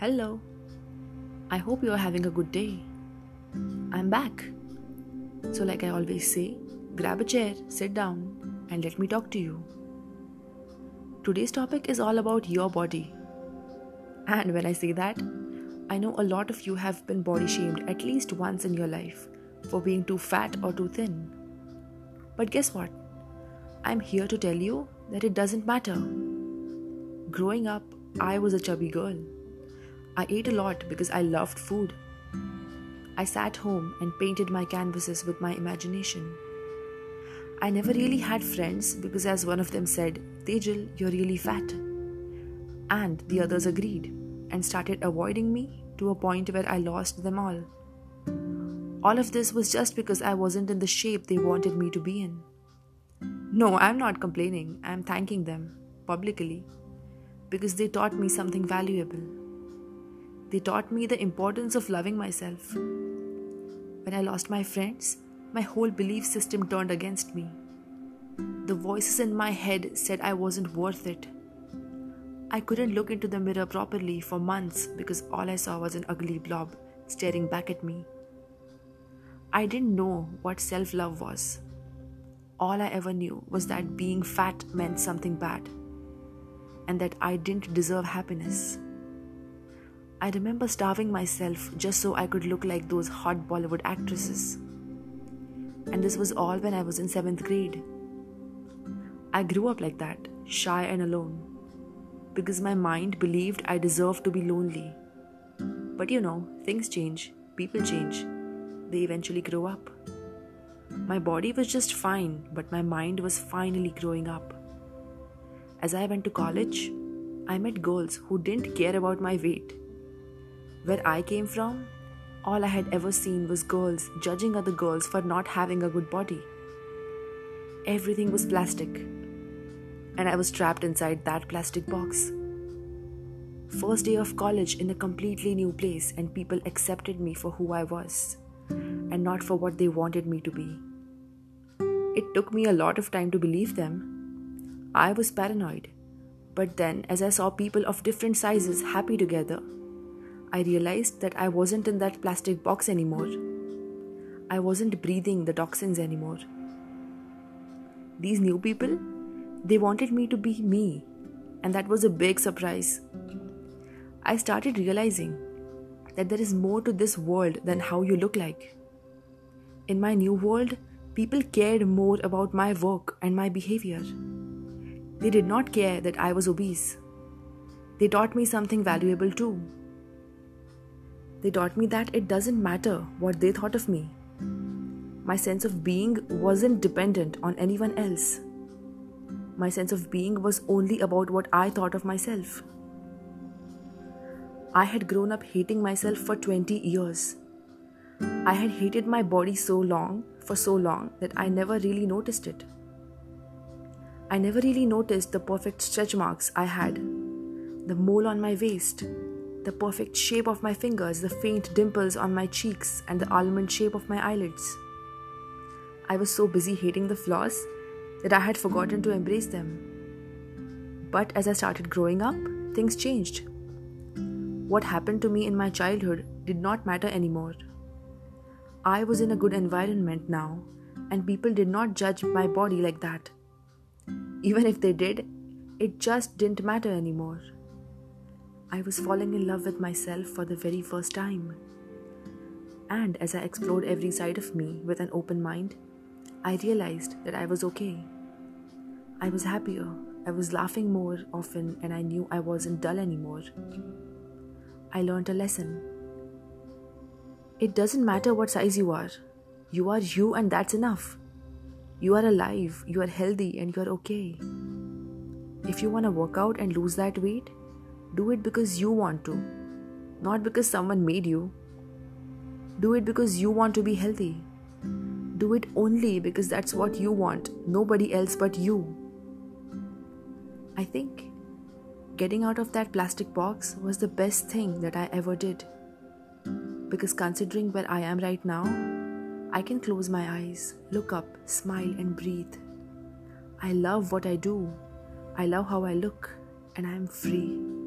Hello. I hope you are having a good day. I'm back. So, like I always say, grab a chair, sit down, and let me talk to you. Today's topic is all about your body. And when I say that, I know a lot of you have been body shamed at least once in your life for being too fat or too thin. But guess what? I'm here to tell you that it doesn't matter. Growing up, I was a chubby girl. I ate a lot because I loved food. I sat home and painted my canvases with my imagination. I never really had friends because, as one of them said, Tejal, you're really fat. And the others agreed and started avoiding me to a point where I lost them all. All of this was just because I wasn't in the shape they wanted me to be in. No, I'm not complaining, I'm thanking them publicly because they taught me something valuable. They taught me the importance of loving myself. When I lost my friends, my whole belief system turned against me. The voices in my head said I wasn't worth it. I couldn't look into the mirror properly for months because all I saw was an ugly blob staring back at me. I didn't know what self love was. All I ever knew was that being fat meant something bad and that I didn't deserve happiness. I remember starving myself just so I could look like those hot Bollywood actresses. And this was all when I was in seventh grade. I grew up like that, shy and alone, because my mind believed I deserved to be lonely. But you know, things change, people change, they eventually grow up. My body was just fine, but my mind was finally growing up. As I went to college, I met girls who didn't care about my weight where I came from, all I had ever seen was girls judging other girls for not having a good body. Everything was plastic, and I was trapped inside that plastic box. First day of college in a completely new place, and people accepted me for who I was and not for what they wanted me to be. It took me a lot of time to believe them. I was paranoid, but then, as I saw people of different sizes happy together, I realized that I wasn't in that plastic box anymore. I wasn't breathing the toxins anymore. These new people, they wanted me to be me, and that was a big surprise. I started realizing that there is more to this world than how you look like. In my new world, people cared more about my work and my behavior. They did not care that I was obese. They taught me something valuable too they taught me that it doesn't matter what they thought of me. My sense of being wasn't dependent on anyone else. My sense of being was only about what I thought of myself. I had grown up hating myself for 20 years. I had hated my body so long, for so long, that I never really noticed it. I never really noticed the perfect stretch marks I had, the mole on my waist, the perfect shape of my fingers, the faint dimples on my cheeks, and the almond shape of my eyelids. I was so busy hating the flaws that I had forgotten to embrace them. But as I started growing up, things changed. What happened to me in my childhood did not matter anymore. I was in a good environment now, and people did not judge my body like that. Even if they did, it just didn't matter anymore. I was falling in love with myself for the very first time. And as I explored every side of me with an open mind, I realized that I was okay. I was happier, I was laughing more often, and I knew I wasn't dull anymore. I learned a lesson. It doesn't matter what size you are, you are you, and that's enough. You are alive, you are healthy, and you are okay. If you want to work out and lose that weight, do it because you want to, not because someone made you. Do it because you want to be healthy. Do it only because that's what you want, nobody else but you. I think getting out of that plastic box was the best thing that I ever did. Because considering where I am right now, I can close my eyes, look up, smile, and breathe. I love what I do. I love how I look, and I am free.